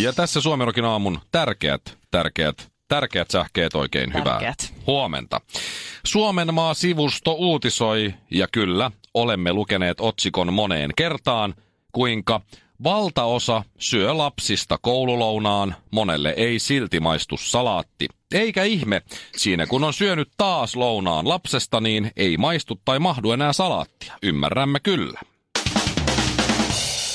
Ja tässä Suomerokin aamun tärkeät, tärkeät, tärkeät sähkeet oikein Tärkeät. hyvää huomenta. Suomen maa-sivusto uutisoi, ja kyllä, olemme lukeneet otsikon moneen kertaan, kuinka valtaosa syö lapsista koululounaan, monelle ei silti maistu salaatti. Eikä ihme, siinä kun on syönyt taas lounaan lapsesta, niin ei maistu tai mahdu enää salaattia. Ymmärrämme kyllä.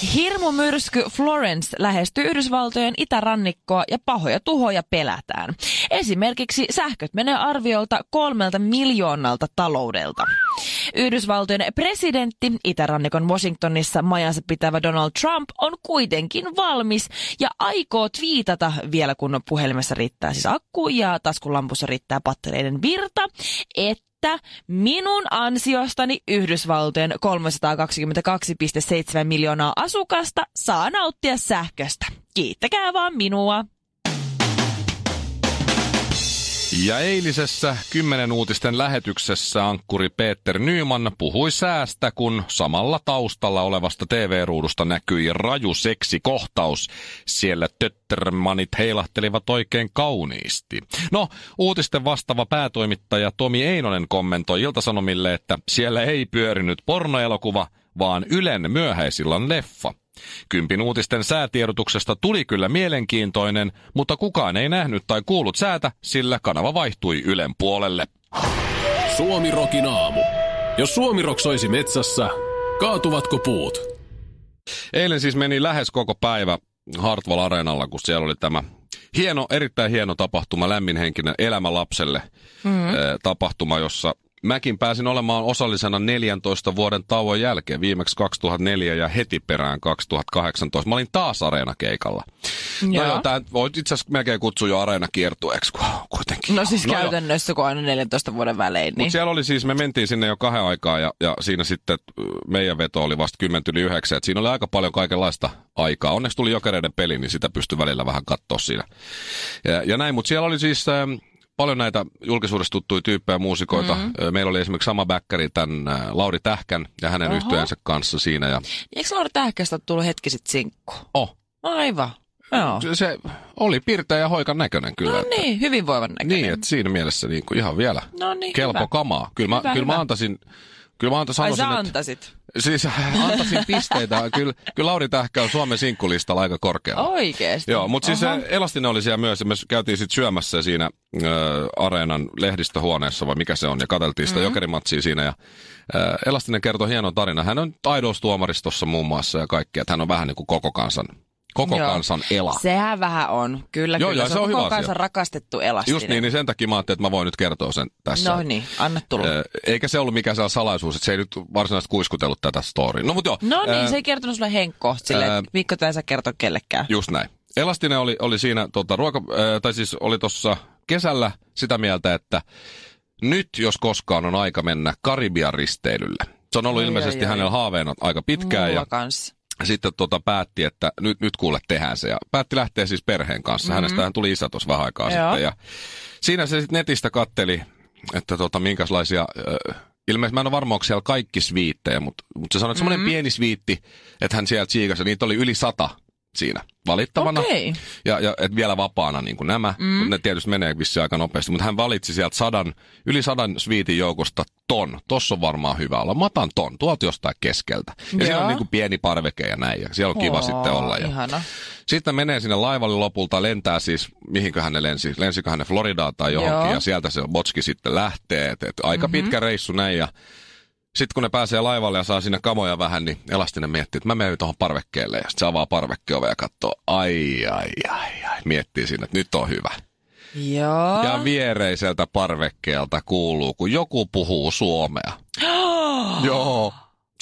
Hirmumyrsky Florence lähestyy Yhdysvaltojen itärannikkoa ja pahoja tuhoja pelätään. Esimerkiksi sähköt menee arviolta kolmelta miljoonalta taloudelta. Yhdysvaltojen presidentti itärannikon Washingtonissa majansa pitävä Donald Trump on kuitenkin valmis ja aikoo twiitata vielä kun puhelimessa riittää siis akku ja taskulampussa riittää pattereiden virta, että että minun ansiostani Yhdysvaltojen 322,7 miljoonaa asukasta saa nauttia sähköstä. Kiittäkää vaan minua. Ja eilisessä kymmenen uutisten lähetyksessä ankkuri Peter Nyman puhui säästä, kun samalla taustalla olevasta TV-ruudusta näkyi raju seksikohtaus. Siellä töttermanit heilahtelivat oikein kauniisti. No, uutisten vastaava päätoimittaja Tomi Einonen kommentoi Iltasanomille, että siellä ei pyörinyt pornoelokuva, vaan Ylen myöhäisillan leffa. Kympin uutisten säätiedotuksesta tuli kyllä mielenkiintoinen, mutta kukaan ei nähnyt tai kuullut säätä, sillä kanava vaihtui Ylen puolelle. Suomi Rokin aamu. Jos Suomi Rock soisi metsässä, kaatuvatko puut? Eilen siis meni lähes koko päivä Hartwall Areenalla, kun siellä oli tämä hieno, erittäin hieno tapahtuma, lämminhenkinen Elämä lapselle mm. tapahtuma, jossa mäkin pääsin olemaan osallisena 14 vuoden tauon jälkeen, viimeksi 2004 ja heti perään 2018. Mä olin taas areenakeikalla. No Joo. joo, tää voit itse asiassa melkein kutsua jo areenakiertueeksi, kun kuitenkin. No siis joo. käytännössä, kun aina 14 vuoden välein. Niin. siellä oli siis, me mentiin sinne jo kahden aikaa ja, ja siinä sitten äh, meidän veto oli vasta 10 yli 9. Et siinä oli aika paljon kaikenlaista aikaa. Onneksi tuli jokereiden peli, niin sitä pystyi välillä vähän katsoa siinä. Ja, ja näin, mutta siellä oli siis ähm, paljon näitä julkisuudessa tuttuja tyyppejä, muusikoita. Mm-hmm. Meillä oli esimerkiksi sama bäkkäri tämän Lauri Tähkän ja hänen Oho. yhtyensä kanssa siinä. Ja, Eikö Lauri Tähkästä tullut hetki sitten sinkku? oh, Aivan. Joo. se, se oli pirteä ja hoikan näköinen kyllä. No että- niin, hyvinvoivan näköinen. Niin, että siinä mielessä niin kuin ihan vielä No niin, kelpo hyvä. kamaa. Kyllä mä, Hyvä, kyllä mä antaisin, kyllä mä antaisin, Ai sä että, antaisit? Siis antaisin pisteitä. kyllä, kyllä Lauri Tähkä on Suomen sinkkulistalla aika korkealla. Oikeesti? Joo, mutta siis. Elastinen oli siellä myös, me käytiin sitten syömässä siinä ö, areenan lehdistöhuoneessa, vai mikä se on, ja katseltiin sitä mm-hmm. jokerimatsia siinä, ja ö, Elastinen kertoi hienon tarina. Hän on Idols-tuomaristossa muun muassa ja kaikkea, että hän on vähän niin kuin koko kansan, koko Joo. kansan ela. Sehän vähän on. Kyllä, Joo, kyllä. joo, se on koko hyvä kansan asia. rakastettu elastinen. Just niin, niin sen takia mä ajattelin, että mä voin nyt kertoa sen tässä. No niin, anna tulla. Eikä se ollut mikään sellainen salaisuus, että se ei nyt varsinaisesti kuiskutellut tätä storya. No mutta joo. No niin, ö, se ei kertonut sulle Henkko silleen, ää, että Mikko tämä saa kertoa kellekään. Just näin. Elastinen oli, oli siinä, tota, ruoka, äh, tai siis oli tuossa kesällä sitä mieltä, että nyt jos koskaan on aika mennä Karibian risteilylle. Se on ollut Ai, ilmeisesti ai, ai. hänellä haaveena aika pitkään Mulla ja kanssa. Sitten tota päätti, että nyt, nyt kuule tehdään se. Ja päätti lähteä siis perheen kanssa. Mm-hmm. Hänestähän tuli isä tuossa vähän aikaa Joo. sitten. Ja siinä se sitten netistä katteli, että tota, minkälaisia... Äh, Ilmeisesti mä en ole varma, onko siellä kaikki sviittejä, mutta, mutta se sanoi, että semmoinen Mm-hmm. pieni sviitti, että hän sieltä siikasi, niitä oli yli sata siinä valittavana. Okei. Ja, ja et vielä vapaana niin kuin nämä, mm. ne tietysti menee vissiin aika nopeasti. Mutta hän valitsi sieltä sadan, yli sadan sviitin joukosta ton. Tossa on varmaan hyvä olla. Mä otan ton, tuolta jostain keskeltä. Ja Joo. siellä on niin kuin pieni parveke ja näin. Ja siellä on kiva Oo, sitten olla. Ja Ihana. sitten menee sinne laivalle lopulta, lentää siis, mihinköhän ne lensi, lensiköhän ne Floridaan tai johonkin, Joo. ja sieltä se botski sitten lähtee. Et, et aika mm-hmm. pitkä reissu näin, ja sitten kun ne pääsee laivalle ja saa sinne kamoja vähän, niin Elastinen miettii, että mä menen tuohon parvekkeelle, ja sitten se avaa parvekkeove ja katsoo, ai, ai, ai, ai, miettii siinä, että nyt on hyvä. Joo. Ja viereiseltä parvekkeelta kuuluu, kun joku puhuu suomea. Joo.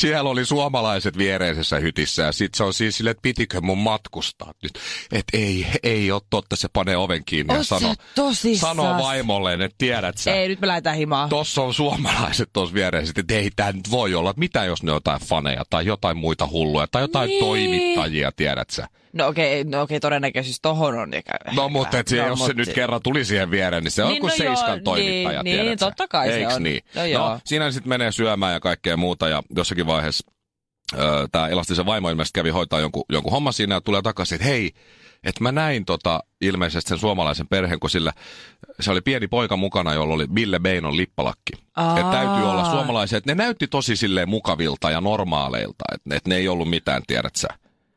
Siellä oli suomalaiset viereisessä hytissä ja sit se on siis silleen, että pitikö mun matkustaa nyt. Että ei, ei ole totta, se panee oven kiinni ja Oot sanoo, tosissas? sanoo vaimolleen, että tiedät sä. Ei, nyt me lähdetään himaan. Tossa on suomalaiset tuossa vieressä, että ei tämä nyt voi olla. Mitä jos ne on jotain faneja tai jotain muita hulluja tai jotain Niin. toimittajia, tiedät sä. No okei, no okei, todennäköisesti tohon on. Eikä, No mutta et se, no, jos se mut- nyt kerran tuli siihen viereen, niin se on Niin, kuin no Seiskan joo, toimittaja, niin, niin, sä. totta kai se Eiks on. niin? No joo. no siinä sitten menee syömään ja kaikkea muuta ja jossakin vaiheessa tämä Elastisen vaimo ilmeisesti kävi hoitaa jonkun, jonkun homma siinä ja tulee takaisin, että hei, että mä näin tota, ilmeisesti sen suomalaisen perheen, kun sillä se oli pieni poika mukana, jolla oli Ville Beinon lippalakki. Että täytyy olla suomalaisia, että ne näytti tosi silleen mukavilta ja normaaleilta, että et ne ei ollut mitään, tiedät sä.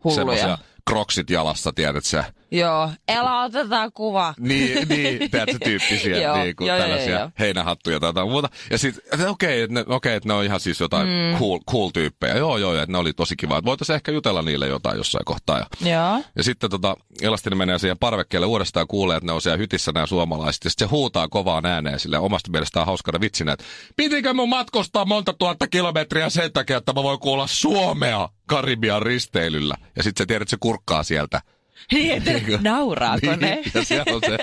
Hulluja. Kroksit jalassa, tiedät sä. Joo, älä otetaan kuva. Niin, niin tiedätkö, tyyppisiä Joo, niin kuin joo, joo, tällaisia joo. heinähattuja tai jotain muuta. Ja sitten, okei, että ne, okei, että ne on ihan siis jotain mm. cool, cool tyyppejä. Joo, joo, että ne oli tosi kiva. Että voitaisiin ehkä jutella niille jotain jossain kohtaa. Ja, Joo. ja sitten tota, Elastinen menee siihen parvekkeelle uudestaan ja kuulee, että ne on siellä hytissä nämä suomalaiset. Ja sitten se huutaa kovaan ääneen sille omasta mielestään hauskana vitsinä, että pitikö mun matkustaa monta tuhatta kilometriä sen takia, että mä voin kuulla Suomea Karibian risteilyllä. Ja sitten se tiedät, että se kurkkaa sieltä. Niin, että nauraako ne? Niin, ja siellä on se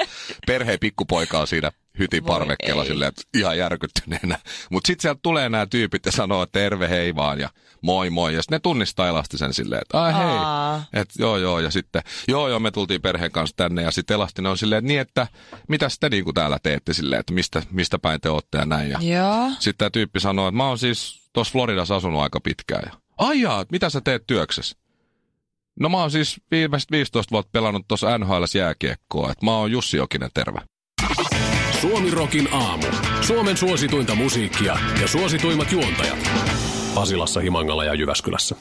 perheen pikkupoika on siinä hytin parvekkeella silleen, että ihan järkyttyneenä. Mutta sitten sieltä tulee nämä tyypit ja sanoo, että terve hei vaan ja moi moi. Ja sitten ne tunnistaa Elastisen silleen, että ai hei. Aa. Et joo joo ja sitten, joo joo me tultiin perheen kanssa tänne ja sitten Elastinen on silleen, niin että mitä te niinku täällä teette silleen, että mistä, mistä päin te ootte ja näin. Ja sitten tämä tyyppi sanoo, että mä oon siis tuossa Floridassa asunut aika pitkään. Ja, ai jaa, mitä sä teet työksessä? No mä oon siis viimeiset 15 vuotta pelannut tuossa NHL jääkiekkoa, että mä oon Jussi Jokinen, terve. Suomi Rokin aamu. Suomen suosituinta musiikkia ja suosituimmat juontajat. Pasilassa, Himangalla ja Jyväskylässä.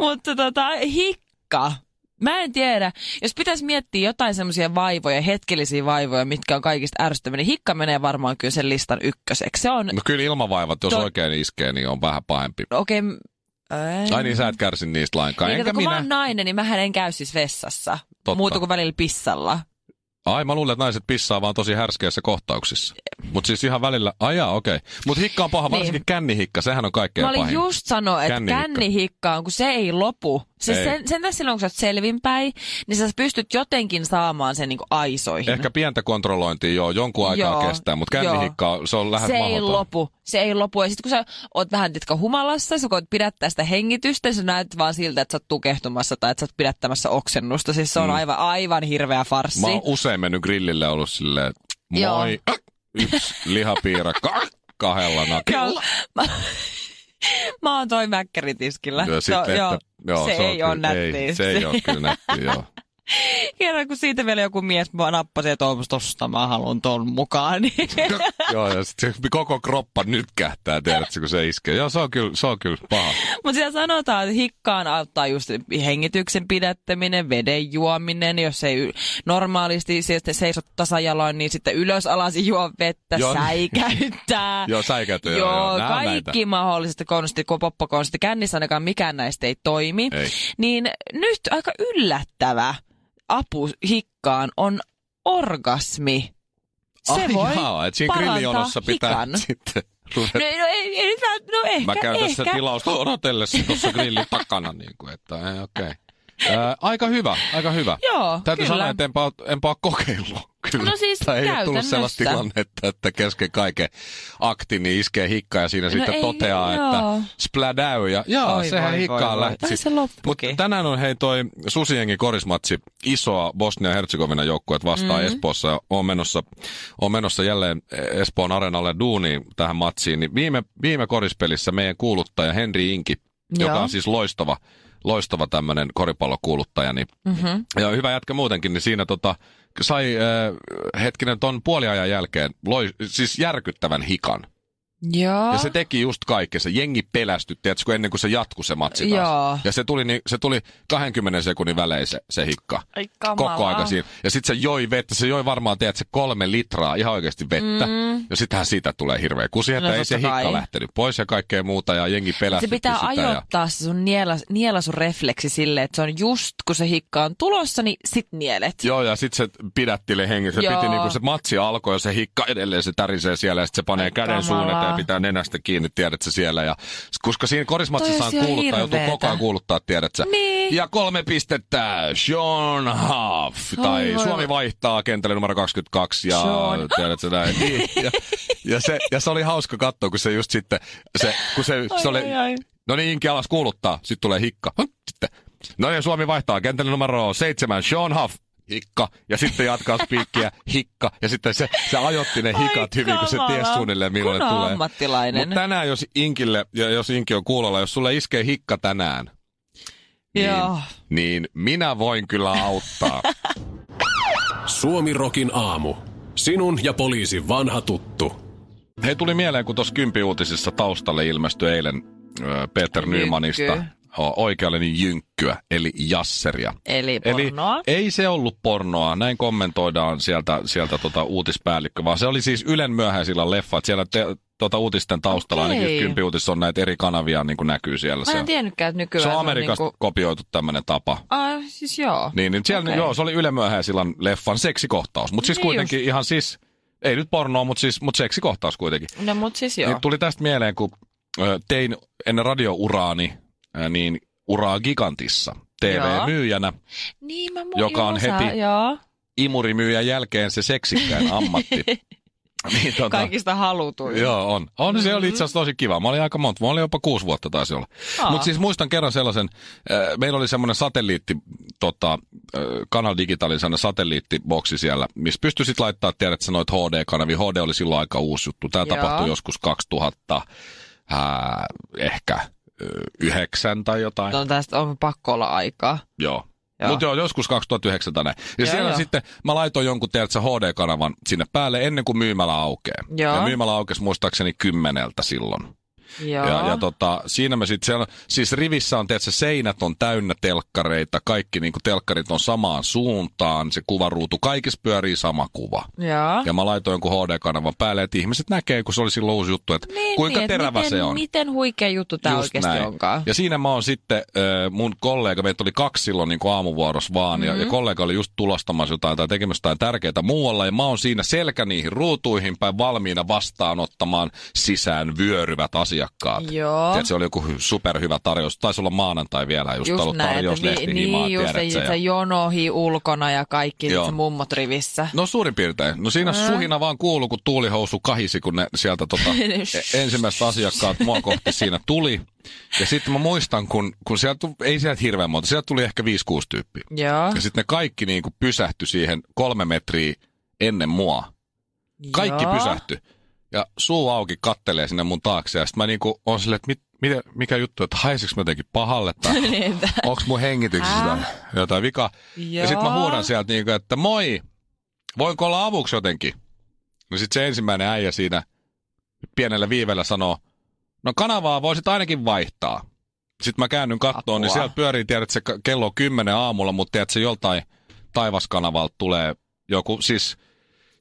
Mutta tota, hikka. Mä en tiedä, jos pitäisi miettiä jotain semmoisia vaivoja, hetkellisiä vaivoja, mitkä on kaikista ärsyttäviä, niin hikka menee varmaan kyllä sen listan ykköseksi. Se on, No kyllä ilmavaivat, jos To- oikein iskee, niin on vähän pahempi. okei, okay, Ai niin, sä et kärsi niistä lainkaan. niin, Enkä kun mä minä. oon nainen, niin mähän en käy siis vessassa. Totta. Muuta kuin välillä pissalla. Ai mä luulen, että naiset pissaa vaan tosi härskeissä kohtauksissa. Mutta siis ihan välillä, ajaa okei. Okay. Mutta hikka on paha, Niin. varsinkin kännihikka, sehän on kaikkein Mä olin pahin. just sanoa, että Kännihikka. kännihikka on, kun se ei lopu. Se Ei. sen, sen tässä silloin, kun sä oot selvinpäin, niin sä pystyt jotenkin saamaan sen niin aisoihin. Ehkä pientä kontrollointia joo, jonkun aikaa Joo, kestää, mutta joo. kännihikka, on- se on lähes se ei mahdoton. lopu. Se ei lopu. Ja sitten kun sä oot vähän titka humalassa, sä koet pidättää sitä hengitystä, sä näet vaan siltä, että sä oot tukehtumassa tai että sä oot pidättämässä oksennusta. Siis se on Mm. aivan, aivan hirveä farssi. Mä oon usein mennyt grillille ollut silleen, että Joo. Yksi lihapiirakka, kahdella nakilla. Mä, mä oon toi mäkkäritiskillä. Ja Se, joo, se, on ei ole nättiä. Ei, se ei ole kyllä nättiä, joo. Kerran kun siitä vielä joku mies nappasi, että tosta mä haluan ton mukaan. Niin. joo, ja sitten koko kroppa nytkähtää, tiedätkö, kun se iskee. Joo, se on kyllä, se on kyllä paha. Mutta siellä sanotaan, että hikkaan auttaa just hengityksen pidättäminen, veden juominen, jos ei normaalisti sieltä seisot tasajaloin, niin sitten ylös alas juo vettä, Joo. säikäyttää. Joo, säikäytö, joo, Joo, joo. Kaikki näitä. mahdolliset konstit, kun poppakonstit. Kännissä ainakaan mikään näistä ei toimi. Ei. Niin nyt aika yllättävä apu hikkaan on orgasmi. Se Ai voi jaa, että siinä grillijonossa pitää hikan. sitten ruveta. No, no, ei, ei, nyt- no ehkä, Mä käyn tässä ehkä. tilausta odotellessa tuossa grillin takana, niin kuin, että ei, okei. Okay. Ää, aika hyvä, aika hyvä. Joo, Täytyy kyllä. sanoa, että enpä, enpä ole kokeillut. Kyllä. No siis tai ei ole tullut sellaista tilannetta, että kesken kaiken akti, niin iskee hikka ja siinä No sitten ei, toteaa, joo. että splädäy ja jaa, Oi sehän voi, hikkaan voi, lähti. Se. Mutta tänään on hei toi Susiengi korismatsi isoa Bosnia-Herzegovina joukkuet vastaan mm. Espoossa. Oon menossa, oon menossa jälleen Espoon areenalle duuniin tähän matsiin. Niin viime, viime korispelissä meidän kuuluttaja Henri Inki, joka Joo. on siis loistava, loistava tämmöinen koripallokuuluttaja, niin Mm-hmm. ja hyvä jätkä muutenkin, niin siinä tota, sai äh, hetkinen ton puoliajan jälkeen loi, siis järkyttävän hikan. Joo. Ja se teki just kaikkea. Se jengi pelästyi, tiedätkö, ennen kuin se jatkui se matsi taas. Joo. Ja se tuli, niin, se tuli 20 sekunnin välein se, se hikka. Ai kamalaa. Koko aika siinä. Ja sitten se joi vettä. Se joi varmaan, tiedätkö, kolme litraa ihan oikeasti vettä. Mm. Ja sittenhän siitä tulee hirveä kusi, että No ei se totta hikka kai. lähtenyt pois ja kaikkea muuta. Ja jengi Se pelästytti pitää sitä. ajoittaa se sun nielas, nielasurefleksi silleen, että se on just kun se hikka on tulossa, niin sit nielet. Ja, joo, ja sitten se pidätteli hengissä. Se Joo. piti niinku se matsi alkoi ja se hikka edelleen se tärisee siellä ja sitten se panee Ai käden suun eteen ja pitää nenästä kiinni, tiedätkö siellä. Ja, koska siinä korismatsissa on kuuluttaa, joutuu koko ajan kuuluttaa, tiedätkö. Niin. Ja kolme pistettä, Sean Huff, tai voi Suomi vaihtaa kentälle numero 22, ja Sean. tiedätkö näin. Niin, ja, ja, se, ja se oli hauska katsoa, kun se just sitten, se, kun se, se oli, ai. no niin, Inki alas kuuluttaa, sitten tulee hikka. Sitten, no ja Suomi vaihtaa kentälle numero 7, Sean Huff, hikka, ja sitten jatkaa spiikkiä, hikka, ja sitten se, se ajoitti ne Ai hikat hyvin, kun se kamala. ties suunnilleen milloin ne tulee. ammattilainen. Mutta tänään, jos Inkille, ja jos Inki on kuulolla, jos sulle iskee hikka tänään, Joo. niin, niin minä voin kyllä auttaa. Suomi Rokin aamu. Sinun ja poliisin vanha tuttu. Hei, tuli mieleen, kun tuossa Kympi-uutisissa taustalle ilmestyi eilen Peter Jynkky. Nymanista o- oikeallinen jynkkyä, eli jasseria. Eli Eli pornoa. ei se ollut pornoa, näin kommentoidaan sieltä, sieltä tota uutispäällikkö, vaan se oli siis Ylen myöhäisillä leffa, että siellä te, tota uutisten taustalla Okei. ainakin Kympi uutisissa on näitä eri kanavia niin kuin näkyy siellä. Mä en tiennytkään, että nykyään se on Amerikasta niinku... kopioitu tämmöinen tapa. Ai, siis joo. Niin, niin siellä, okay. joo, se oli Yle myöhäisillan leffan seksikohtaus, mutta siis Niin kuitenkin ihan siis, ei nyt pornoa, mutta siis, mut seksikohtaus kuitenkin. No mut siis joo. Niin tuli tästä mieleen, kun tein ennen radiouraani, niin uraa Gigantissa TV-myyjänä, Niin mä mu- joka on heti- Joo. imurimyyjän jälkeen se seksikkäin ammatti. niin, tota, Kaikista halutuin. Joo, on. On, mm-hmm. se oli itse asiassa tosi kiva. Mä olin aika monta, mä olin jopa kuusi vuotta taisi olla. Mutta siis muistan kerran sellaisen, äh, meillä oli semmoinen satelliitti, tota, äh, Kanal Digitalin sellainen satelliittiboksi siellä, missä pystyi sitten laittaa, tiedät sä noit HD-kanavia. HD oli silloin aika uusi juttu. Tämä tapahtui joskus 2000, äh, ehkä yhdeksän tai jotain. No tästä on pakko olla aikaa. Joo. Joo. Mutta joo, joskus 2009 tai näin. Ja Joo, siellä joo. sitten mä laitoin jonkun, tiedätkö, HD-kanavan sinne päälle ennen kuin myymälä aukeaa. Joo. Ja myymälä aukesi muistaakseni kymmeneltä silloin. Joo. Ja, ja tota, siinä me sitten, siellä, siis rivissä on, tiedätkö, seinät on täynnä telkkareita, kaikki niin telkkarit on samaan suuntaan, se kuvaruutu, kaikissa pyörii sama kuva. Joo. Ja mä laitoin jonkun HD-kanavan päälle, että ihmiset näkee, kun se oli silloin uusi juttu, että Niin, kuinka niin, terävä miten, se on. Miten huikea juttu tämä oikeasti näin. onkaan. Ja siinä mä oon sitten, äh, mun kollega, meitä oli kaksi silloin niin aamuvuorossa vaan, mm-hmm. ja, ja kollega oli just tulostamassa jotain tai tekemässä jotain tärkeää muualla, ja mä oon siinä selkä niihin ruutuihin päin valmiina vastaanottamaan sisään vyöryvät asiakkaat. Joo. Tiedätkö, se oli joku hy- superhyvä tarjous, taisi olla maanantai vielä, just, Just ollut näin, tarjous että lehti niin, himaa, niin just se, tiedätkö, se ja- jonohi ulkona ja kaikki Joo. se mummot rivissä. No suurin piirtein. No siinä suhina vaan kuuluu, kun tuulihousu kahisi, kun ne sieltä tota, e- ensimmäiset asiakkaat mua kohti siinä tuli. Ja sitten mä muistan, kun, kun sieltä, ei sieltä hirveän monta, sieltä tuli ehkä 5-6 tyyppiä. Joo. Ja sitten ne kaikki niin kuin pysähtyi siihen kolme metriä ennen mua. Kaikki Joo. pysähtyi. Ja suu auki kattelee sinne mun taakse. Ja sitten mä niinku on silleen, että mit, mitä, mikä juttu, että haiseks mä jotenkin pahalle tai onks mun hengityksessä Äh. jotain vikaa. Ja sitten mä Joo. huudan sieltä niinku, että moi, voinko olla avuksi jotenkin? No sitten se ensimmäinen äijä siinä pienellä viivellä sanoo, no kanavaa voisit ainakin vaihtaa. Sitten mä käännyn kattoon, niin sieltä pyörii, tiedät, se kello on kymmenen aamulla, mutta tiedät, se joltain taivaskanavalta tulee joku, siis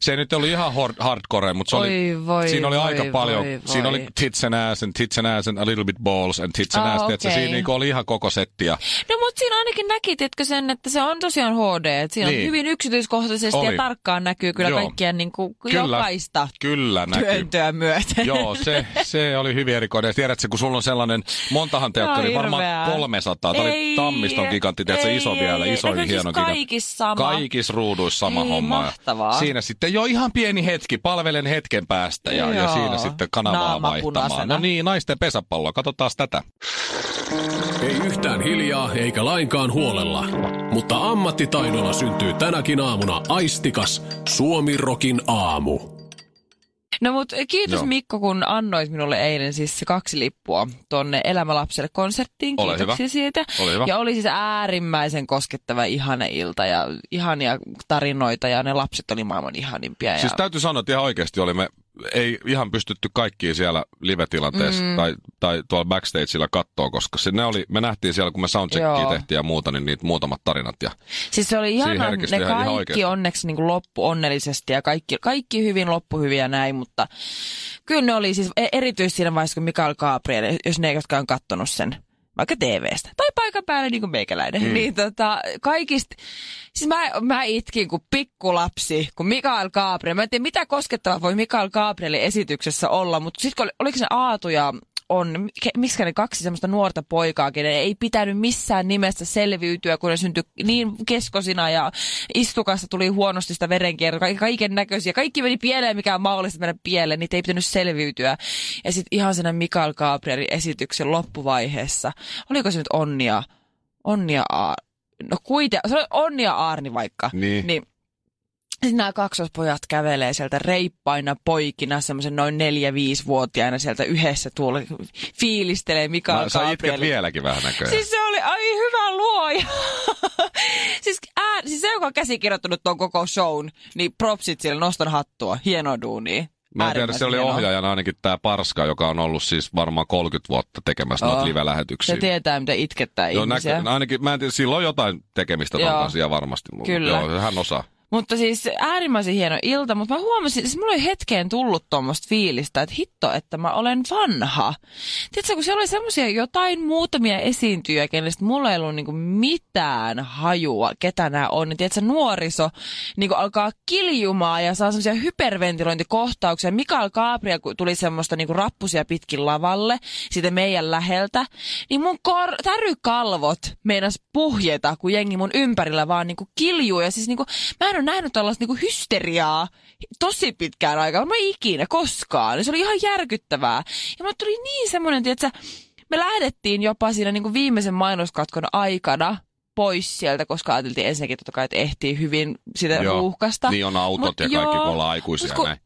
se ei nyt ollut ihan hor- hardcore, mutta se oli, Oi voi, siinä oli voi, aika paljon, voi, siinä voi. oli tits and ass and tits and ass and a little bit balls and tits and Ah, ass, tiedätkö, okei. siinä niinku oli ihan koko setti. Ja, No mutta siinä ainakin näki, tiedätkö sen, että se on tosiaan HD. Että siinä Niin. on hyvin yksityiskohtaisesti Oli. ja tarkkaan näkyy kyllä Joo. kaikkien niin kuin, Kyllä. jokaista kyllä näkyy. työntöä myöten. Joo, se, se oli hyvin erikoinen. Tiedätkö, kun sulla on sellainen, montahan telkkari, Ai varmaan hirveää. 300. Tämä oli Ei, Tammiston gigantti, tiedätkö, ei, iso ei, vielä, ei. iso ja siis hieno gigantti. kaikissa sama? Kaikissa ruuduissa sama Ei, homma. Mahtavaa. Siinä sitten jo ihan pieni hetki, palvelen hetken päästä ja, ja siinä sitten kanavaa Naama vaihtamaan. No niin, naisten pesäpalloa, katsotaan tätä. Ei yhtään hiljaa eikä lainkaan huolella. Mutta ammattitaidolla syntyy tänäkin aamuna aistikas Suomi Rokin aamu. No mutta kiitos Joo. Mikko, kun annoit minulle eilen siis se kaksi lippua tonne Elämälapselle konserttiin. Ole Kiitoksia hyvä. siitä. Ole hyvä. Ja oli siis äärimmäisen koskettava ihana ilta ja ihania tarinoita ja ne lapset oli maailman ihanimpia. Siis ja... täytyy sanoa, että ihan oikeasti olimme, ei ihan pystytty kaikkiin siellä live-tilanteessa mm. tai, tai tuolla backstageilla kattoa, koska se, ne oli, me nähtiin siellä, kun me soundcheckia Joo. tehtiin ja muuta, niin niitä muutamat tarinat. Ja Siis se oli ihana, ne ihan- ihan kaikki oikeasti. onneksi niin kuin loppu onnellisesti ja kaikki, kaikki hyvin loppu hyviä ja näin, mutta kyllä ne oli siis e- erityisesti siinä vaiheessa, kun Mikael Gabriel, jos ne, jotka on kattonut sen, vaikka TVstä, tai paikan päällä niin kuin meikäläinen, mm. niin tota, kaikista, siis mä, mä itkin kuin pikkulapsi, kun Mikael Gabriel, mä en tiedä mitä koskettavaa voi Mikael Gabrielin esityksessä olla, mutta sitten oliko se Aatu ja on, miksi ne kaksi semmoista nuorta poikaakin, ne ei pitänyt missään nimessä selviytyä, kun ne syntyi niin keskosina ja istukassa tuli huonosti sitä verenkiertoa, kaiken näköisiä, kaikki meni pieleen, mikä on mahdollista mennä pieleen, niitä ei pitänyt selviytyä. Ja sitten ihan sen Mikael Gabrielin esityksen loppuvaiheessa, oliko se nyt Onnia, Onnia no kuitenkin, se oli Onnia Aarni vaikka, niin, niin nämä kaksospojat kävelee sieltä reippaina poikina, semmoisen noin neljä-viisivuotiaana sieltä yhdessä tuolla fiilistelee Mikael no, Sä itket vieläkin vähän näköjään. Siis se oli, ai hyvä luoja. siis, ää, siis se, joka on käsikirjoittanut tuon koko shown, niin propsit sille, nostan hattua, hieno duuni. Mä en tiedä, se oli ohjaajana ainakin tämä Parska, joka on ollut siis varmaan 30 vuotta tekemässä oh. noita live-lähetyksiä. Se tietää, mitä itkettää Joo, ihmisiä. Näkö, ainakin, mä en tiedä, silloin jotain tekemistä tuon asiaa varmasti. Kyllä. Joo, hän osaa. Mutta siis äärimmäisen hieno ilta, mutta mä huomasin, siis mulla oli hetkeen tullut tuommoista fiilistä, että hitto, että mä olen vanha. Tiedätkö, kun siellä oli semmoisia jotain muutamia esiintyjä, kenestä mulla ei ollut niinku mitään hajua, ketä nämä on. Niin tiedätkö, nuoriso niinku alkaa kiljumaan ja saa semmoisia hyperventilointikohtauksia. Mikael Gabriel tuli semmoista niinku rappusia pitkin lavalle, siitä meidän läheltä. Niin mun kor- tärykalvot meinas puhjeta, kun jengi mun ympärillä vaan niinku kiljuu. Ja siis niinku, mä en ole nähnyt tällaista niinku hysteriaa tosi pitkään aikaan. Mä ikinä koskaan. Se oli ihan järkyttävää. Ja mä tuli niin semmoinen, että me lähdettiin jopa siinä niinku viimeisen mainoskatkon aikana pois sieltä, koska ajateltiin ensinnäkin totta kai, että ehtii hyvin sitä Joo, ruuhkasta. Niin on autot Mut ja kaikki, joo, kun ollaan aikuisia. Kun näin.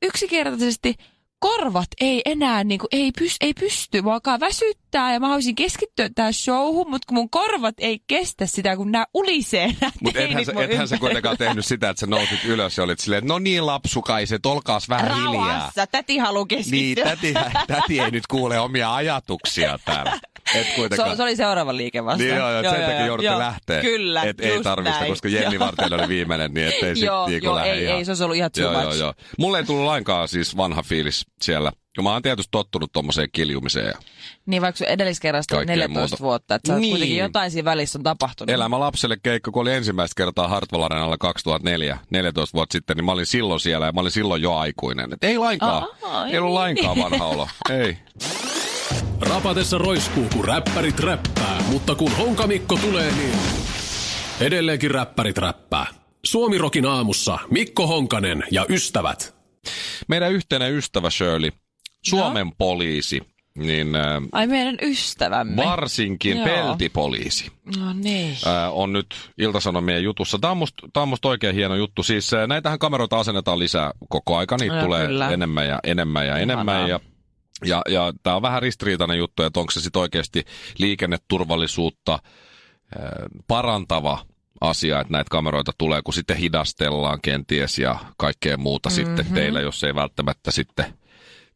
Korvat ei enää niin kuin, ei, pysty, ei pysty, mua alkaa väsyttää ja mä haluaisin keskittyä tähän showhun, mutta kun mun korvat ei kestä sitä, kun nämä ulisee Mutta ethän, sä, ethän sä kuitenkaan tehnyt sitä, että sä nousit ylös ja olit silleen, että no niin lapsukaiset, olkaas vähän Rauhassa, hiljaa. täti haluaa keskittyä. Niin, täti, täti ei nyt kuule omia ajatuksia täällä. Et se, se, oli seuraava liike vasta. Niin joo, joo, joo sen takia joudutte lähteä. Kyllä, et ei tarvista, näin. koska Jenni Vartijalla oli viimeinen, niin ettei sit joo, niinku joo, lähde ei, ihan. ei, se olisi ollut ihan too joo, much. joo, joo. Mulle ei tullut lainkaan siis vanha fiilis siellä. Ja mä oon tietysti tottunut tommoseen kiljumiseen. Ja niin vaikka edelliskerrasta on 14 muuta. vuotta, että Niin. kuitenkin jotain siinä välissä on tapahtunut. Elämä lapselle keikka, kun oli ensimmäistä kertaa Hartwall Arenalla 2004, 14 vuotta sitten, niin mä olin silloin siellä ja mä olin silloin jo aikuinen. Et ei lainkaan, Aa, ei ollut ei. lainkaan vanha olo. ei. Rapatessa roiskuu, kun räppärit räppää, mutta kun Honkamikko tulee, niin edelleenkin räppärit räppää. Suomirokin aamussa Mikko Honkanen ja ystävät. Meidän yhteinen ystävä Shirley, Suomen poliisi, niin äh, Ai meidän ystävämme. varsinkin Joo. peltipoliisi. no niin. äh, on nyt Iltasanomien jutussa. Tämä on musta, tää on musta oikein hieno juttu. Siis äh, näitähän kameroita asennetaan lisää koko aika. Niitä No, tulee kyllä. enemmän ja enemmän ja enemmän. Ja, ja, ja tämä on vähän ristiriitainen juttu, että onko se sitten oikeasti liikenneturvallisuutta parantava asia, että näitä kameroita tulee, kun sitten hidastellaan kenties ja kaikkea muuta mm-hmm. sitten teillä, jos ei välttämättä sitten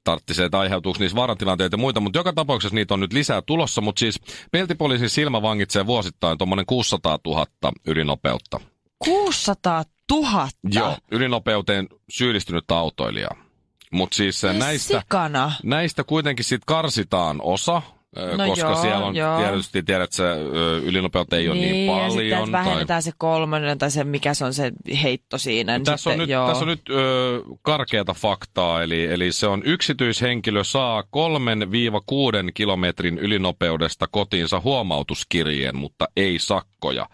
tarvitsisi, että aiheutuuko niissä vaaratilanteita ja muita, mutta joka tapauksessa niitä on nyt lisää tulossa, mutta siis peltipoliisin silmä vangitsee vuosittain tuommoinen 600 000 ylinopeutta. 600 000. Joo, ylinopeuteen syyllistynyt autoilijaa. Mutta siis Ai näistä, Sikana. näistä kuitenkin sit karsitaan osa, No koska joo, siellä on joo. tietysti, tiedät, ö, ylinopeutta ei ole niin ja sitten paljon. että vähennetään se kolmannen tai se, mikä se on se heitto siinä. niin Tässä on, sitten, nyt, joo. tässä on nyt ö, karkeata faktaa, eli, eli se on yksityishenkilö saa 3-6 kilometrin ylinopeudesta kotiinsa huomautuskirjeen, mutta ei sakkoja.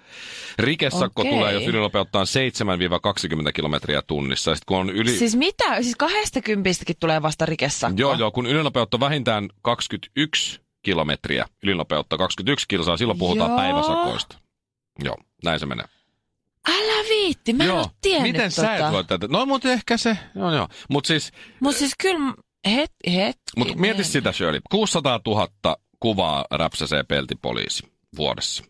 Rikesakko Okei. tulee, jos ylinopeutta on 7-20 kilometriä tunnissa. Sit kun on yli... Siis mitä? Siis kahdesta kympistäkin tulee vasta rikesakko? Joo, joo, kun ylinopeutta on vähintään 21 kilometriä, ylinopeutta 21 kilsaa, silloin puhutaan Joo. päiväsakoista. Joo, näin se menee. Älä viitti, mä en ole tiennyt Miten tota. sä et voi tätä? No, mutta ehkä se, joo joo. Mutta siis, Mut siis kyllä, het, hetki. Mutta mieti sitä Shirley. 600 000 kuvaa räpsäsee peltipoliisi vuodessa.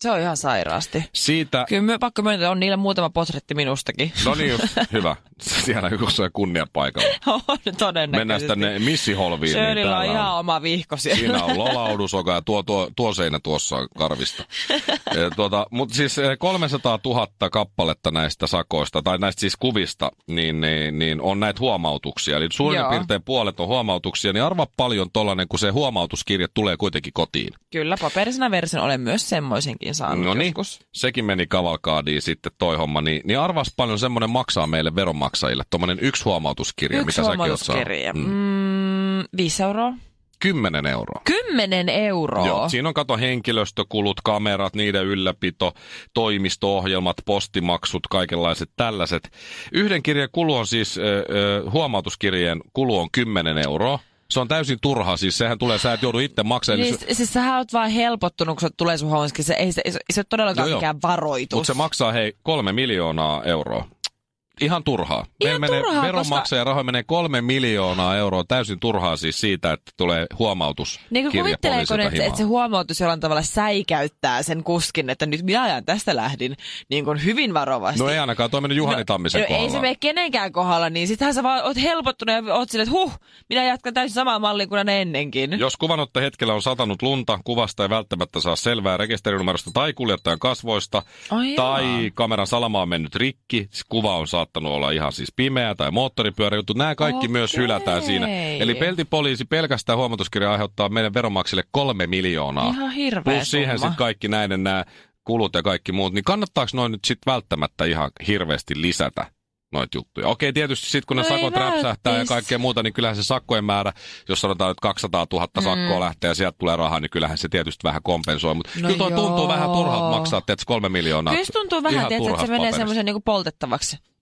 Se on ihan sairaasti. Siitä, Kyllä me, pakko myöntää, on niillä muutama potretti minustakin. no niin just, hyvä. Siellä jossain kunnia paikalla. on todennäköisesti. Mennään tänne missiholviin. niin Shirleyllä on ihan oma vihko siellä. Siinä on lolaudusoka ja tuo, tuo, tuo seinä tuossa on karvista. E, tuota, Mutta siis e, 300 000 kappaletta näistä sakoista, tai näistä siis kuvista, niin, niin, niin on näitä huomautuksia. Eli suurin Joo. piirtein puolet on huomautuksia, niin arva paljon tollanen, kun se huomautuskirje tulee kuitenkin kotiin. Kyllä, paperisena version olen myös semmoisenkin saanut No niin, joskus. sekin meni kavalkaadiin sitten toi homma. Niin, niin arvas paljon semmoinen maksaa meille veronmaksajille, tuommoinen yksi huomautuskirja, Yksi mitä säkin oot huomautuskirja. saanut. Mm. Mm, viisi euroa. 10 euroa. Kymmenen euroa. Joo, siinä on kato henkilöstökulut, kamerat, niiden ylläpito, toimisto-ohjelmat, postimaksut, kaikenlaiset tällaiset. Yhden kirjeen kulu on siis, äh, huomautuskirjeen kulu on 10 euroa. Se on täysin turha, siis sehän tulee, sä et joudu itse maksamaan. Niin, Niin, siis sähän oot vaan helpottunut, kun se tulee sun huomaskin. Se ei, se, se ei ole todellakaan Joo, joo. mikään varoitus. Mutta se maksaa hei kolme miljoonaa euroa. Ihan turhaa. Ihan Meillä turhaa, menee, veronmaksajan rahoja menee kolme miljoonaa euroa täysin turhaa siis siitä, että tulee huomautus Niin kuin kuvitteleeko ne, että, että se huomautus jollain tavalla säikäyttää sen kuskin, että nyt minä ajan tästä lähdin niin kuin hyvin varovasti. No ei ainakaan, toi mennyt Juhani Tammisen no, kohdalla. ei se mene kenenkään kohdalla, niin sittenhän sä vaan oot helpottunut ja oot silleen, että huh, minä jatkan täysin samaa mallia kuin ne ennenkin. Jos kuvanotto hetkellä on satanut lunta, kuvasta ei välttämättä saa selvää rekisterinumerosta tai kuljettajan kasvoista, Ai tai jaa. kameran salama on mennyt rikki, siis kuva on saattanut olla ihan siis pimeä tai moottoripyörä juttu, nämä kaikki Okei. myös hylätään siinä. Eli peltipoliisi pelkästään huomautuskirja aiheuttaa meidän veronmaksille kolme miljoonaa. Ihan hirveä Plus siihen summa. sitten kaikki näiden nämä kulut ja kaikki muut, niin kannattaako noin nyt sitten välttämättä ihan hirveästi lisätä noita juttuja? Okei, tietysti sitten kun ne No sakot räpsähtää ja kaikkea muuta, niin kyllähän se sakkojen määrä, jos sanotaan, että 200 000 sakkoa Mm. lähtee ja sieltä tulee rahaa, niin kyllähän se tietysti vähän kompensoi. Mutta No kyllä toi tuntuu vähän turhalta maksaa, että kolme miljoonaa. Kyllä se tuntuu vähän, Ihan tiedätkö, että se menee semmoisen niin poltettavaksi